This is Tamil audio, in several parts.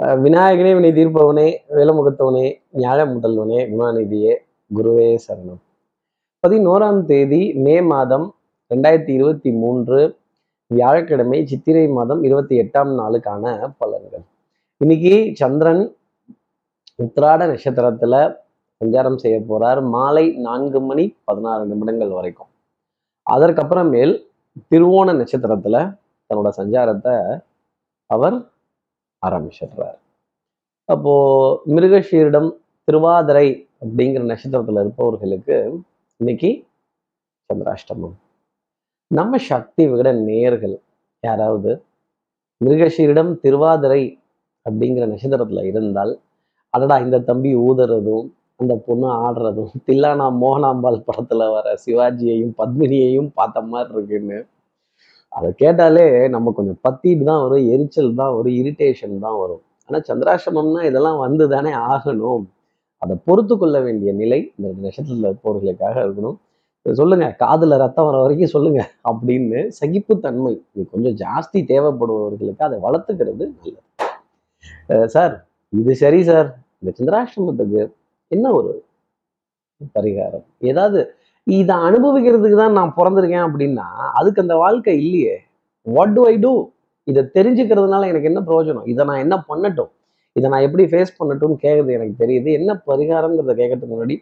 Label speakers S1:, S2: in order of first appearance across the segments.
S1: விநாயகனே வினை தீர்ப்பவனே வேலமுகத்தவனே ஞாழ முதல்வனே குணாநிதியே குருவே சரணம். பதினோராம் தேதி மே மாதம் ரெண்டாயிரத்தி இருபத்தி மூன்று வியாழக்கிழமை சித்திரை மாதம் இருபத்தி எட்டாம் நாளுக்கான பலன்கள். இன்னைக்கு சந்திரன் உத்திராட நட்சத்திரத்துல சஞ்சாரம் செய்ய போறார். மாலை நான்கு மணி பதினாறு நிமிடங்கள் வரைக்கும். அதற்கப்புறமேல் திருவோண நட்சத்திரத்துல தன்னோட சஞ்சாரத்தை அவர் ஆரம்பிச்சிடுறார். அப்போ மிருகஷீரிடம் திருவாதிரை அப்படிங்கிற நட்சத்திரத்துல இருப்பவர்களுக்கு இன்னைக்கு சந்திராஷ்டமம். நம்ம சக்தி விகட நேர்கள் யாராவது மிருகஷீரிடம் திருவாதிரை அப்படிங்கிற நட்சத்திரத்துல இருந்தால் அடடா இந்த தம்பி ஊதுறதும் அந்த பொண்ணு ஆடுறதும் தில்லானா மோகனாம்பாள் படத்துல வர சிவாஜியையும் பத்மினியையும் பார்த்த மாதிரி இருக்குன்னு அதை கேட்டாலே நம்ம கொஞ்சம் பத்திட்டு தான் வரும் எரிச்சல் தான் வரும் இரிட்டேஷன் தான் வரும். ஆனால் சந்திராசிரமம்னா இதெல்லாம் வந்து தானே ஆகணும். அதை பொறுத்து கொள்ள வேண்டிய நிலை இந்த நட்சத்திரத்தில் இருப்பவர்களுக்காக இருக்கணும். சொல்லுங்க காதுல ரத்தம் வர வரைக்கும் சொல்லுங்க அப்படின்னு சகிப்புத்தன்மை. இது கொஞ்சம் ஜாஸ்தி தேவைப்படுபவர்களுக்கு அதை வளர்த்துக்கிறது நல்லது. சார் இது சரி சார். இந்த சந்திராஷ்டிரமத்துக்கு என்ன ஒரு பரிகாரம்? ஏதாவது இதை அனுபவிக்கிறதுக்கு தான் நான் பிறந்திருக்கேன் அப்படின்னா அதுக்கு அந்த வாழ்க்கை இல்லையே. வாட் டு ஐ டூ இதை தெரிஞ்சுக்கிறதுனால எனக்கு என்ன பிரயோஜனம்? இதை நான் என்ன பண்ணட்டும்? இதை நான் எப்படி ஃபேஸ் பண்ணட்டும்னு கேட்குறது எனக்கு தெரியுது. என்ன பரிகாரங்கிறத கேட்கறதுக்கு முன்னாடி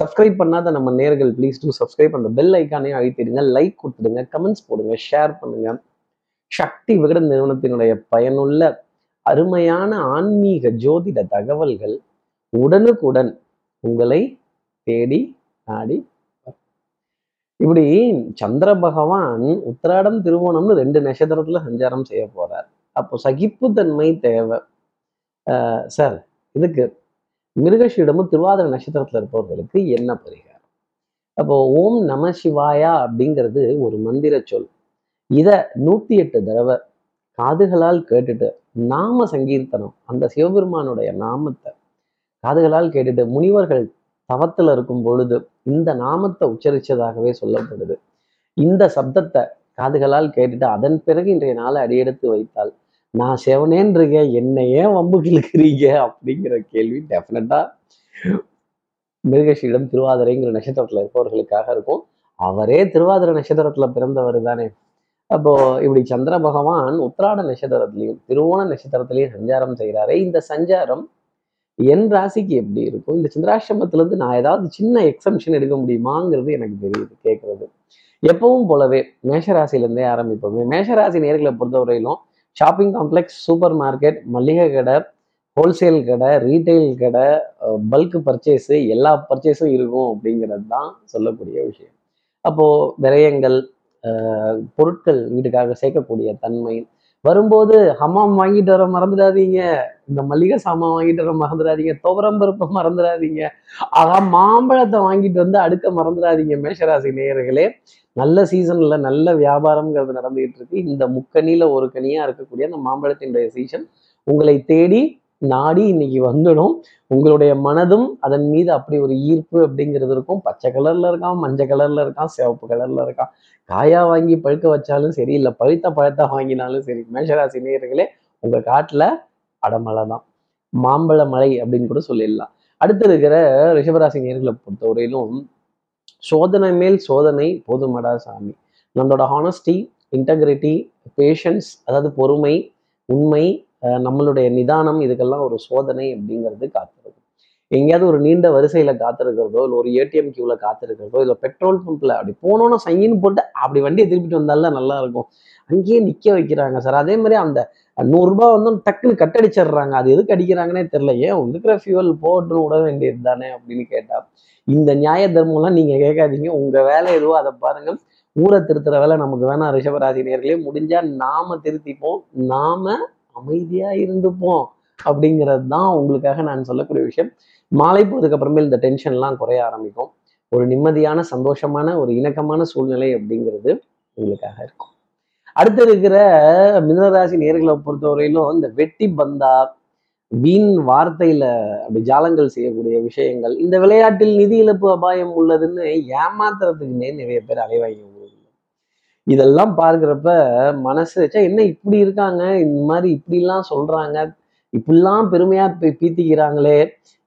S1: சப்ஸ்கிரைப் பண்ணாத நம்ம நேர்கள் ப்ளீஸ் டூ சப்ஸ்கிரைப் அந்த பெல் ஐக்கானையும் அழுத்திடுங்க லைக் கொடுத்துடுங்க கமெண்ட்ஸ் போடுங்க ஷேர் பண்ணுங்க. சக்தி விகட நிறுவனத்தினுடைய பயனுள்ள அருமையான ஆன்மீக ஜோதிட தகவல்கள் உடனுக்குடன் உங்களை தேடி நாடி இப்படி சந்திர பகவான் உத்திராடம் திருவோணம்னு ரெண்டு நட்சத்திரத்துல சஞ்சாரம் செய்ய போறார். அப்போ சகிப்புத்தன்மை தேவை. சார் இதுக்கு மிருகஷிடமும் திருவாதிர நட்சத்திரத்துல இருப்பவர்களுக்கு என்ன பரிகாரம்? அப்போ ஓம் நம சிவாயா அப்படிங்கிறது ஒரு மந்திர சொல். இத நூத்தி எட்டு தடவை காதுகளால் கேட்டுட்டு நாம சங்கீர்த்தனம் அந்த சிவபெருமானுடைய நாமத்தை காதுகளால் கேட்டுட்டு முனிவர்கள் தவத்துல இருக்கும் பொழுது இந்த நாமத்தை உச்சரிச்சதாகவே சொல்லப்படுது. இந்த சப்தத்தை காதுகளால் கேட்டுட்டு அதன் பிறகு இன்றைய நாளை அடியெடுத்து வைத்தால் நான் செவனேன் இருக்கேன் என்னை ஏன் வம்புக்கு அப்படிங்கிற கேள்வி டெஃபினட்டா மிருகஷியிடம் திருவாதிரைங்கிற நட்சத்திரத்துல இருப்பவர்களுக்காக இருக்கும். அவரே திருவாதிரை நட்சத்திரத்துல பிறந்தவர் தானே. அப்போ இப்படி சந்திர பகவான் உத்திராட நட்சத்திரத்திலையும் திருவோண நட்சத்திரத்திலையும் சஞ்சாரம் செய்கிறாரே இந்த சஞ்சாரம் என் ராசிக்கு எப்படி இருக்கும் இந்த சந்திராசிரமத்திலேருந்து நான் ஏதாவது சின்ன எக்ஸம்ஷன் எடுக்க முடியுமாங்கிறது எனக்கு தெரியுது கேட்குறது எப்பவும் போலவே மேஷராசிலேருந்தே ஆரம்பிப்போமே. மேஷராசி நேர்களை பொறுத்தவரையிலும் ஷாப்பிங் காம்ப்ளெக்ஸ் சூப்பர் மார்க்கெட் மளிகை கடை ஹோல்சேல் கடை ரீட்டைல் கடை பல்க் பர்ச்சேஸு எல்லா பர்ச்சேஸும் இருக்கும் அப்படிங்கிறது தான் சொல்லக்கூடிய விஷயம். அப்போது விரயங்கள் பொருட்கள் வீட்டுக்காக சேர்க்கக்கூடிய தன்மை வரும்போது ஹமாம் வாங்கிட்டு வர மறந்துடாதீங்க. இந்த மல்லிகை சாமான் வாங்கிட்டு வர மறந்துடாதீங்க. துவரம் பருப்பை மறந்துடாதீங்க. ஆகா மாம்பழத்தை வாங்கிட்டு வந்து அடுக்க மறந்துடாதீங்க மேஷராசி நேயர்களே. நல்ல சீசன்ல நல்ல வியாபாரம்ங்கிறது நடந்துகிட்டு இருக்கு. இந்த முக்கணியில ஒரு கனியா இருக்கக்கூடிய அந்த மாம்பழத்தினுடைய சீசன் உங்களை தேடி நாடி இன்னைக்கு வந்துடும். உங்களுடைய மனதும் அதன் மீது அப்படி ஒரு ஈர்ப்பு அப்படிங்கிறது இருக்கும். பச்சை கலர்ல இருக்கான் மஞ்சள் கலர்ல இருக்கான் சிவப்பு கலர்ல இருக்கான். காயா வாங்கி பழுக்க வச்சாலும் சரி இல்லை பழுத்த பழத்தை வாங்கினாலும் சரி மேஷராசி நேயர்களே உங்க காட்டுல அடமலை தான். மாம்பழ மலை அப்படின்னு கூட சொல்லிடலாம். அடுத்து இருக்கிற ரிஷபராசி நேர்களை பொறுத்தவரையிலும் சோதனை மேல் சோதனை போதுமடா சாமி. நம்மளோட ஹானஸ்டி இன்டெகிரிட்டி பேஷன்ஸ் அதாவது பொறுமை உண்மை நம்மளுடைய நிதானம் இதுக்கெல்லாம் ஒரு சோதனை அப்படிங்கிறது காத்திருக்கும். எங்கேயாவது ஒரு நீண்ட வரிசையில் காத்திருக்கிறதோ இல்லை ஒரு ஏடிஎம் கியூவில் காத்திருக்கிறதோ இல்லை பெட்ரோல் பம்பில் அப்படி போனோன்னா சைன் போட்டு அப்படி வண்டியை திருப்பிட்டு வந்தால நல்லா இருக்கும். அங்கேயே நிற்க வைக்கிறாங்க சார் அதே மாதிரி அந்த நூறுரூபா வந்து டக்குன்னு கட்டடிச்சிடுறாங்க. அது எதுக்கு அடிக்கிறாங்கன்னே தெரில ஏன் இருக்கிற ஃபியூவல் போட்டுன்னு விட வேண்டியது தானே அப்படின்னு கேட்டால் இந்த நியாய தர்மம்லாம் நீங்கள் கேட்காதீங்க. உங்கள் வேலை எதுவோ அதை பாருங்கள் ஊரை திருத்துற வேலை நமக்கு வேணாம் ரிஷபராசி நேர்களே. முடிஞ்சால் நாம திருத்திப்போம். நாம அமைதியா இருந்துப்போம் அப்படிங்கிறது தான் உங்களுக்காக நான் சொல்லக்கூடிய விஷயம். மாலை போகிறதுக்கு அப்புறமே இந்த டென்ஷன்லாம் குறைய ஆரம்பிக்கும். ஒரு நிம்மதியான சந்தோஷமான ஒரு இணக்கமான சூழ்நிலை அப்படிங்கிறது உங்களுக்காக இருக்கும். அடுத்து இருக்கிற மிதனராசி நேர்களை பொறுத்தவரையிலும் இந்த வெட்டி பந்தா வீண் வார்த்தையில அப்படி ஜாலங்கள் செய்யக்கூடிய விஷயங்கள் இந்த விளையாட்டில் நிதி இழப்பு அபாயம் உள்ளதுன்னு ஏமாத்துறதுக்குன்னே நிறைய பேர் அலைவாங்க இதெல்லாம் பார்க்குறப்ப மனசு வச்சா என்ன இப்படி இருக்காங்க? இந்த மாதிரி இப்படிலாம் சொல்றாங்க. இப்படிலாம் பெருமையா பீத்திக்கிறாங்களே.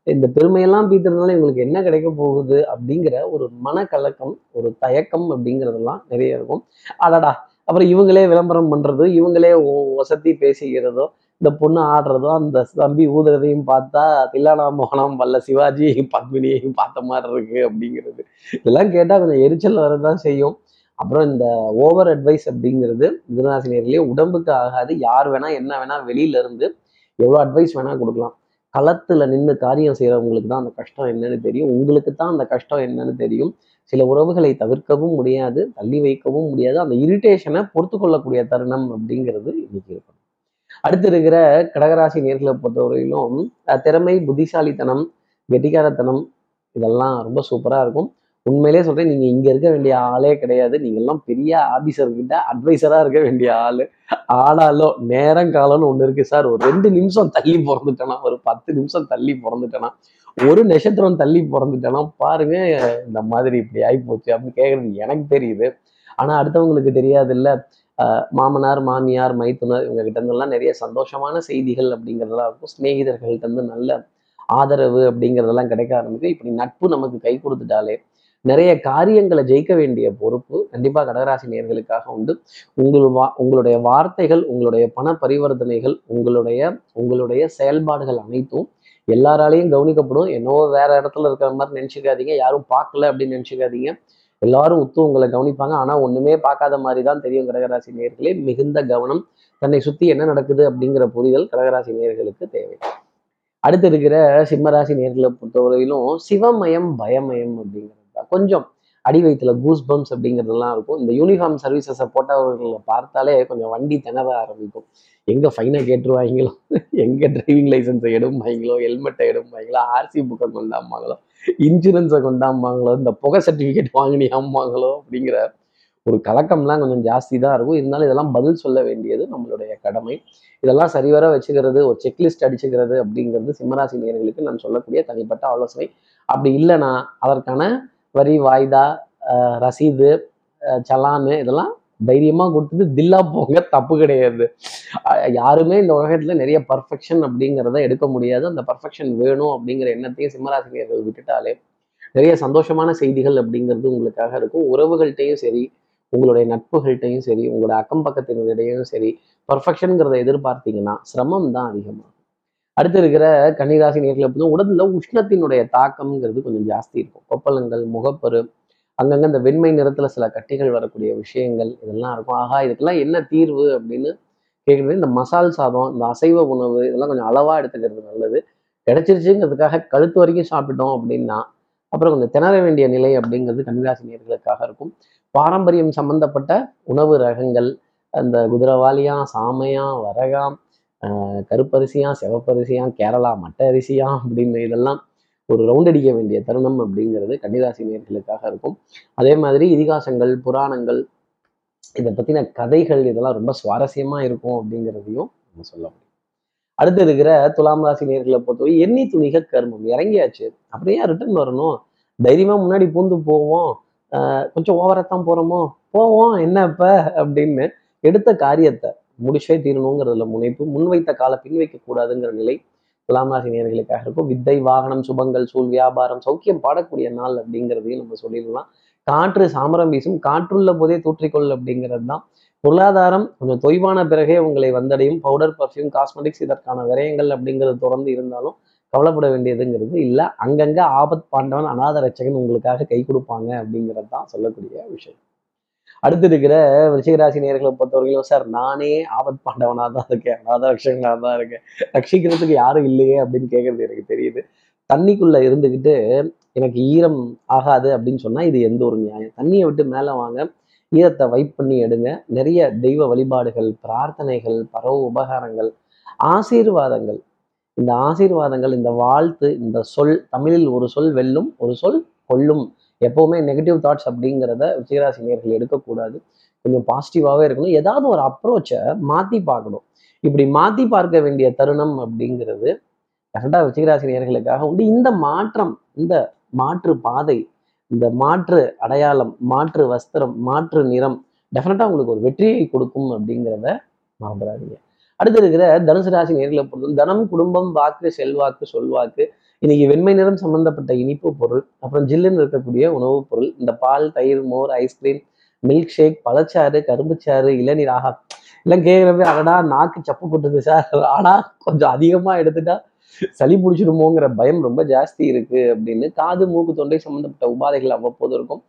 S1: இந்த பெருமையெல்லாம் பீத்துறதுனால இவங்களுக்கு என்ன கிடைக்க போகுது? அப்படிங்கிற ஒரு மனக்கலக்கம் ஒரு தயக்கம் அப்படிங்கிறதெல்லாம் நிறைய இருக்கும். அடடா! அப்புறம் இவங்களே விளம்பரம் பண்றது இவங்களே வசதி பேசிக்கிறதோ இந்த பொண்ணு ஆடுறதோ அந்த தம்பி ஊதுறதையும் பார்த்தா தில்லானா மோகனம் வல்ல சிவாஜி பத்மினியையும் பார்த்த மாதிரி இருக்கு அப்படிங்கிறது. இதெல்லாம் கேட்டால் கொஞ்சம் எரிச்சல் வரதான் செய்யும். அப்புறம் இந்த ஓவர் அட்வைஸ் அப்படிங்கிறது மிதனாசினியர்களே உடம்புக்கு ஆகாது. யார் வேணா என்ன வேணா வெளியில இருந்து எவ்வளோ அட்வைஸ் வேணா கொடுக்கலாம். களத்துல நின்று காரியம் செய்யறவங்களுக்கு தான் அந்த கஷ்டம் என்னன்னு தெரியும். உங்களுக்கு தான் அந்த கஷ்டம் என்னன்னு தெரியும். சில உறவுகளை தவிர்க்கவும் முடியாது தள்ளி வைக்கவும் முடியாது. அந்த இரிட்டேஷனை பொறுத்து கொள்ளக்கூடிய தருணம் அப்படிங்கிறது இன்னைக்கு இருக்கும் அடுத்து இருக்கிற கடகராசி நேர்களை பொறுத்தவரையிலும் திறமை புத்திசாலித்தனம் கெட்டிக்காரத்தனம் இதெல்லாம் ரொம்ப சூப்பரா இருக்கும். உண்மையிலே சொல்றேன் நீங்க இங்க இருக்க வேண்டிய ஆளே கிடையாது. நீங்க எல்லாம் பெரிய ஆபீசர் கிட்ட அட்வைசரா இருக்க வேண்டிய ஆளு. ஆனாலும் நேரம் காலம்னு ஒண்ணு இருக்கு சார். ஒரு ரெண்டு நிமிஷம் தள்ளி பிறந்துட்டேனா ஒரு பத்து நிமிஷம் தள்ளி பிறந்துட்டேனா ஒரு நட்சத்திரம் தள்ளி பிறந்துட்டேனா பாருங்க இந்த மாதிரி இப்படி ஆகி போச்சு அப்படின்னு கேட்குறது எனக்கு தெரியுது. ஆனா அடுத்தவங்களுக்கு தெரியாது இல்ல மாமனார் மாமியார் மைத்துனர் இவங்க கிட்ட இருந்தெல்லாம் நிறைய சந்தோஷமான செய்திகள் அப்படிங்கிறதெல்லாம் இருக்கும். சிநேகிதர்கள்ட்ட இருந்து நல்ல ஆதரவு அப்படிங்கிறதெல்லாம் கிடைக்க ஆரம்பிக்கும். இப்படி நட்பு நமக்கு கை கொடுத்துட்டாலே நிறைய காரியங்களை ஜெயிக்க வேண்டிய பொறுப்பு கண்டிப்பாக கடகராசி நேர்களுக்காக உண்டு. உங்கள் வா உங்களுடைய வார்த்தைகள் உங்களுடைய பண பரிவர்த்தனைகள் உங்களுடைய உங்களுடைய செயல்பாடுகள் அனைத்தும் எல்லாராலையும் கவனிக்கப்படும். என்னவோ வேற இடத்துல இருக்கிற மாதிரி நினச்சிக்காதீங்க. யாரும் பார்க்கல அப்படின்னு நினச்சிக்காதீங்க. எல்லாரும் உத்து உங்களை கவனிப்பாங்க. ஆனால் ஒன்றுமே பார்க்காத மாதிரி தான் தெரியும் கடகராசி நேர்களே. மிகுந்த கவனம். தன்னை சுற்றி என்ன நடக்குது அப்படிங்கிற புரிதல் கடகராசி நேர்களுக்கு தேவை. அடுத்து இருக்கிற சிம்மராசி நேர்களை பொறுத்தவரையிலும் சிவமயம் பயமயம் அப்படிங்கிறது கொஞ்சம் அடி வயிற்றுல கூஸ் பம்ப்ஸ் அப்படிங்கிறதெல்லாம் இருக்கும். இந்த யூனிஃபார்ம் சர்வீசஸை போட்டவர்களை பார்த்தாலே கொஞ்சம் வண்டி திணற ஆரம்பிக்கும். எங்கே ஃபைனை கேட்டுருவாங்களோ எங்கே டிரைவிங் லைசன்ஸை எடுப்பாங்களோ ஹெல்மெட்டை எடுப்பாங்களோ ஆர்சி புக்கை கொண்டாமாங்களோ இன்சூரன்ஸை கொண்டாமாங்களோ இந்த புகை சர்டிஃபிகேட் வாங்கினியாம்பாங்களோ அப்படிங்கிற ஒரு கலக்கம்லாம் கொஞ்சம் ஜாஸ்தி தான் இருக்கும். இருந்தாலும் இதெல்லாம் பதில் சொல்ல வேண்டியது நம்மளுடைய கடமை. இதெல்லாம் சரிவர வச்சுக்கிறது ஒரு செக்லிஸ்ட் அடிச்சுக்கிறது அப்படிங்கிறது சிம்மராசி நேர்களுக்கு நான் சொல்லக்கூடிய தனிப்பட்ட ஆலோசனை. அப்படி இல்லைன்னா அதற்கான வரி வாய்தா ரசீது சலானு இதெல்லாம் தைரியமாக கொடுத்துட்டு தில்லா போங்க. தப்பு கிடையாது. யாருமே இந்த உலகத்தில் நிறைய பர்ஃபெக்ஷன் அப்படிங்கிறத எடுக்க முடியாது. அந்த பர்ஃபெக்ஷன் வேணும் அப்படிங்கிற எண்ணத்தையும் சிம்மராசினியர்கள் விட்டுட்டாலே நிறைய சந்தோஷமான செய்திகள் அப்படிங்கிறது உங்களுக்காக இருக்கும். உறவுகள்கிட்டையும் சரி உங்களுடைய நட்புகள்கிட்டையும் சரி உங்களோட அக்கம் பக்கத்தினரிடையும் சரி பர்ஃபெக்ஷனுங்கிறத எதிர்பார்த்தீங்கன்னா சிரமம் தான் அதிகமாக அடுத்து இருக்கிற கன்னிராசி நேர்களை பொறுத்தும் உடல்ல உஷ்ணத்தினுடைய தாக்கம்ங்கிறது கொஞ்சம் ஜாஸ்தி இருக்கும். கொப்பளங்கள் முகப்பரு அங்கங்கே இந்த வெண்மை நிறத்தில் சில கட்டிகள் வரக்கூடிய விஷயங்கள் இதெல்லாம் இருக்கும். ஆகா இதுக்கெல்லாம் என்ன தீர்வு அப்படின்னு கேட்குறது இந்த மசால் சாதம் இந்த அசைவ உணவு இதெல்லாம் கொஞ்சம் அளவாக எடுத்துக்கிறது நல்லது. கிடைச்சிருச்சுங்கிறதுக்காக கழுத்து வரைக்கும் சாப்பிட்டோம் அப்படின்னா அப்புறம் கொஞ்சம் திணற வேண்டிய நிலை அப்படிங்கிறது கன்னிராசி நேர்களுக்காக இருக்கும். பாரம்பரியம் சம்பந்தப்பட்ட உணவு ரகங்கள் அந்த குதிரவாளியாம் சாமையாம் வரகாம் கருப்பரிசியா செவப்பரிசியா கேரளா மட்ட அரிசியா அப்படின்னு இதெல்லாம் ஒரு ரவுண்ட் அடிக்க வேண்டிய தருணம் அப்படிங்கிறது கன்னிராசி நேர்களுக்காக இருக்கும். அதே மாதிரி இதிகாசங்கள் புராணங்கள் இதை பற்றின கதைகள் இதெல்லாம் ரொம்ப சுவாரஸ்யமாக இருக்கும் அப்படிங்கிறதையும் நம்ம சொல்ல முடியும். அடுத்து இருக்கிற துலாம் ராசி நேர்களை பொறுத்தவரை எண்ணி துணிக கர்மம். இறங்கியாச்சு. அப்படியே ரிட்டர்ன் வரணும்? தைரியமாக முன்னாடி பூந்து போவோம். கொஞ்சம் ஓவரத்தான் போகிறோமோ போவோம். என்ன இப்போ? அப்படின்னு எடுத்த காரியத்தை முடிச்சே தீரணுங்கிறதுல முனைப்பு முன்வைத்த காலை பின் வைக்க கூடாதுங்கிற நிலை துலாம் ராசி நேர்களுக்காக இருக்கும். வித்தை வாகனம் சுபங்கள் சூழ் வியாபாரம் சௌக்கியம் பாடக்கூடிய நாள் அப்படிங்கிறதையும் நம்ம சொல்லிடலாம். காற்று சாமரம் வீசும் காற்றுள்ள போதே தூற்றிக்கொள் அப்படிங்கிறது தான் பொருளாதாரம் கொஞ்சம் தொய்வான பிறகே உங்களை வந்தடையும். பவுடர் பர்ஃப்யூம் காஸ்மெட்டிக்ஸ் இதற்கான விரயங்கள் அப்படிங்கிறது தொடர்ந்து இருந்தாலும் கவலைப்பட வேண்டியதுங்கிறது இல்லை. அங்கங்கே ஆபத் பாண்டவன் அநாத ரட்சகன் உங்களுக்காக கை கொடுப்பாங்க அப்படிங்கிறது தான் சொல்லக்கூடிய விஷயம். அடுத்து இருக்கிற ரிஷிகராசி நேர்களை பொறுத்தவரையிலும் சார் நானே ஆபத் பாண்டவனாக தான் இருக்கேன். அநாத ரட்சகனாக தான் இருக்கேன். ரட்சிக்கிறதுக்கு யாரும் இல்லையே அப்படின்னு கேட்கறது எனக்கு தெரியுது. தண்ணிக்குள்ள இருந்துக்கிட்டு எனக்கு ஈரம் ஆகாது அப்படின்னு சொன்னா இது எந்த ஒரு நியாயம்? தண்ணியை விட்டு மேலே வாங்க ஈரத்தை வைப் பண்ணி எடுங்க. நிறைய தெய்வ வழிபாடுகள் பிரார்த்தனைகள் பரவ உபகாரங்கள் ஆசீர்வாதங்கள். இந்த ஆசீர்வாதங்கள் இந்த வாழ்த்து இந்த சொல் தமிழில் ஒரு சொல் வெல்லும் ஒரு சொல் கொல்லும். எப்போவுமே நெகட்டிவ் தாட்ஸ் அப்படிங்கிறத விஜயராசினியர்கள் எடுக்கக்கூடாது. கொஞ்சம் பாசிட்டிவாகவே இருக்கணும். ஏதாவது ஒரு அப்ரோச்சை மாற்றி பார்க்கணும். இப்படி மாற்றி பார்க்க வேண்டிய தருணம் அப்படிங்கிறது கரெக்டாக விஜயராசி நேர்களுக்காக உண்டு. இந்த மாற்றம் இந்த மாற்று பாதை இந்த மாற்று அடையாளம் மாற்று வஸ்திரம் மாற்று நிறம் டெஃபினட்டாக உங்களுக்கு ஒரு வெற்றியை கொடுக்கும் அப்படிங்கிறத மறந்துடாதீங்க. அடுத்து இருக்கிற தனுசு ராசி நேர்களை பொறுத்தவரை தனம் குடும்பம் வாக்கு செல்வாக்கு சொல்வாக்கு இன்னைக்கு வெண்மை நிறம் சம்பந்தப்பட்ட இனிப்பு பொருள் அப்புறம் ஜில்லுன்னு இருக்கக்கூடிய உணவுப் பொருள் இந்த பால் தயிர் மோர் ஐஸ்கிரீம் மில்க் ஷேக் பழச்சாறு கரும்புச்சாறு இளநீர் ஆகா எல்லாம் கேட்குறப்ப அடடா நாக்கு சப்பு கொட்டுது சார். ஆனால் கொஞ்சம் அதிகமா எடுத்துட்டா சளி பிடிச்சிடுமோங்கிற பயம் ரொம்ப ஜாஸ்தி இருக்கு அப்படின்னு காது மூக்கு தொண்டை சம்பந்தப்பட்ட உபாதைகள் அவ்வப்போது இருக்கும்.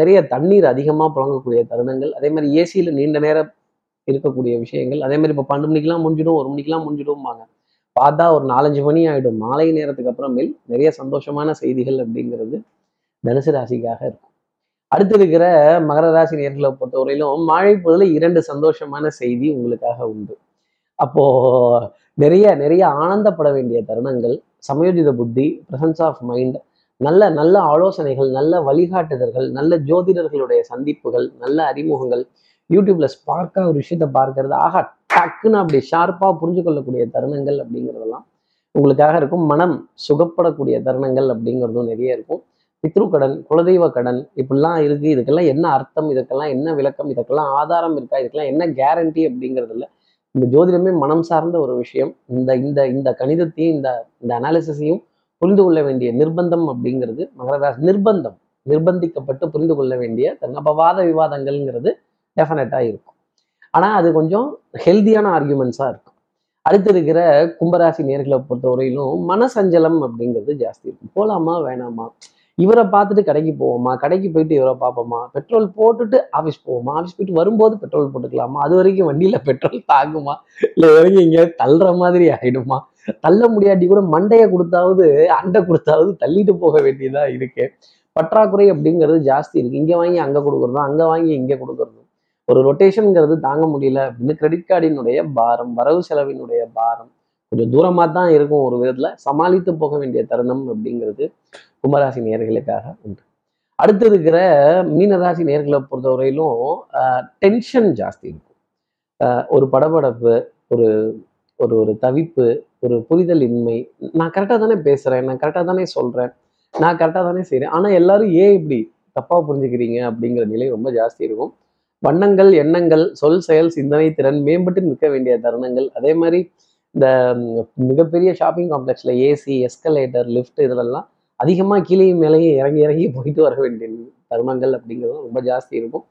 S1: நிறைய தண்ணீர் அதிகமாக புழங்கக்கூடிய தருணங்கள். அதே மாதிரி ஏசியில் நீண்ட நேரம் இருக்கக்கூடிய விஷயங்கள். அதே மாதிரி இப்போ பன்னெண்டு மணிக்கெல்லாம் முடிஞ்சிடும் ஒரு மணிக்கெல்லாம் முடிஞ்சிடும்பாங்க. பார்த்தா ஒரு நாலஞ்சு மணி ஆகிடும் மாலை நேரத்துக்கு அப்புறமேல் நிறைய சந்தோஷமான செய்திகள் அப்படிங்கிறது தனுசு ராசிக்காக இருக்கும். அடுத்து இருக்கிற மகர ராசி நேர்களை பொறுத்தவரையிலும் மாழை பொழுதுல இரண்டு சந்தோஷமான செய்தி உங்களுக்காக உண்டு. அப்போ நிறைய நிறைய ஆனந்தப்பட வேண்டிய தருணங்கள் சமயோஜித புத்தி பிரசன்ஸ் ஆஃப் மைண்ட் நல்ல நல்ல ஆலோசனைகள் நல்ல வழிகாட்டுதல்கள் நல்ல ஜோதிடர்களுடைய சந்திப்புகள் நல்ல அறிமுகங்கள் யூடியூப்ல ஸ்பார்க்காக ஒரு விஷயத்த பார்க்கறது ஆகா டக்குன்னு அப்படி ஷார்ப்பா புரிஞ்சு கொள்ளக்கூடிய தருணங்கள் அப்படிங்கிறதெல்லாம் உங்களுக்காக இருக்கும். மனம் சுகப்படக்கூடிய தருணங்கள் அப்படிங்கிறதும் நிறைய இருக்கும். பித்ரு கடன் குலதெய்வ கடன் இப்படிலாம் இருக்கு. இதுக்கெல்லாம் என்ன அர்த்தம்? இதுக்கெல்லாம் என்ன விளக்கம்? இதுக்கெல்லாம் ஆதாரம் இருக்கா? இதுக்கெல்லாம் என்ன கேரண்டி அப்படிங்கிறதுல இந்த ஜோதிடமே மனம் சார்ந்த ஒரு விஷயம். இந்த இந்த இந்த கணிதத்தையும் இந்த இந்த அனாலிசிஸையும் புரிந்து கொள்ள வேண்டிய நிர்பந்தம் அப்படிங்கிறது மகரராசி. நிர்பந்தம் நிர்பந்திக்கப்பட்டு புரிந்து கொள்ள வேண்டிய தன்னபவாத விவாதங்கள்ங்கிறது டெஃபினட்டாக இருக்கும். ஆனால் அது கொஞ்சம் ஹெல்த்தியான ஆர்குமெண்ட்ஸாக இருக்கும். அடுத்து இருக்கிற கும்பராசி நேர்களை பொறுத்தவரையிலும் மனசஞ்சலம் அப்படிங்கிறது ஜாஸ்தி இருக்கும். போகலாமா வேணாமா? இவரை பார்த்துட்டு கடைக்கு போவோமா? கடைக்கு போயிட்டு இவரை பார்ப்போமா? பெட்ரோல் போட்டுட்டு ஆஃபீஸ் போவோமா? ஆஃபீஸ் போயிட்டு வரும்போது பெட்ரோல் போட்டுக்கலாமா? அது வரைக்கும் வண்டியில் பெட்ரோல் தாங்குமா? இல்லை வரைக்கும் இங்கே தள்ளுற மாதிரி ஆகிடுமா தள்ள முடியாட்டி கூட மண்டையை கொடுத்தாவது அண்டை கொடுத்தாவது தள்ளிட்டு போக வேண்டியதா இருக்கு. பற்றாக்குறை அப்படிங்கிறது ஜாஸ்தி இருக்கு. இங்கே வாங்கி அங்கே கொடுக்குறதும் அங்கே வாங்கி இங்கே கொடுக்குறதும் ஒரு ரொட்டேஷனுங்கிறது தாங்க முடியல. அப்படின்னு கிரெடிட் கார்டினுடைய பாரம் வரவு செலவினுடைய பாரம் கொஞ்சம் தூரமாக தான் இருக்கும் ஒரு விதத்தில். சமாளித்து போக வேண்டிய தருணம் அப்படிங்கிறது கும்பராசி நேர்களுக்காக உண்டு. அடுத்து இருக்கிற மீனராசி நேர்களை பொறுத்தவரையிலும் டென்ஷன் ஜாஸ்தி இருக்கும். ஒரு படபடப்பு ஒரு ஒரு ஒரு தவிப்பு ஒரு புரிதல் இன்மை. நான் கரெக்டாக தானே பேசுகிறேன் நான் கரெக்டாக தானே சொல்கிறேன் நான் கரெக்டாக தானே செய்கிறேன் ஆனால் எல்லாரும் ஏன் இப்படி தப்பாக புரிஞ்சுக்கிறீங்க அப்படிங்கிற நிலை ரொம்ப ஜாஸ்தி இருக்கும். வண்ணங்கள் எண்ணங்கள் சொல் செயல் சிந்தனை திறன் மேம்பட்டு நிற்க வேண்டிய தருணங்கள். அதே மாதிரி இந்த மிகப்பெரிய ஷாப்பிங் காம்ப்ளெக்ஸில் ஏசி எஸ்கலேட்டர் லிஃப்ட் இதிலெல்லாம் அதிகமாக கீழேயும் மேலேயும் இறங்கி இறங்கி போயிட்டு வர வேண்டிய தருணங்கள் அப்படிங்கிறது ரொம்ப ஜாஸ்தி இருக்கும்.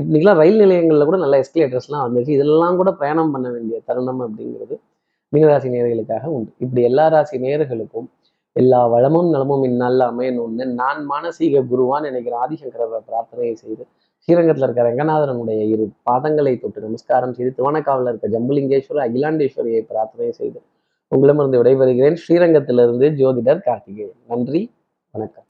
S1: இன்னைக்கெல்லாம் ரயில் நிலையங்களில் கூட நல்ல எஸ்கலேட்டர்ஸ்லாம் வந்துருச்சு. இதெல்லாம் கூட பிரயாணம் பண்ண வேண்டிய தருணம் அப்படிங்கிறது மீனராசி நேர்களுக்காக உண்டு. இப்படி எல்லா ராசி நேர்களுக்கும் எல்லா வளமும் நலமும் இந்நாளில் அமையணும்னு நான் மானசீக குருவான் நினைக்கிற ஆதிசங்கர பிரார்த்தனையை செய்து ஸ்ரீரங்கத்தில் இருக்க ரங்கநாதனுடைய இரு பாதங்களை தொட்டு நமஸ்காரம் செய்து திருவண்ணக்காவில் இருக்க ஜம்புலிங்கேஸ்வரர் அகிலாண்டேஸ்வரியை பிரார்த்தனை செய்து உங்களிடமிருந்து விடைபெறுகிறேன். ஸ்ரீரங்கத்திலிருந்து ஜோதிடர் கார்த்திகேயன். நன்றி வணக்கம்.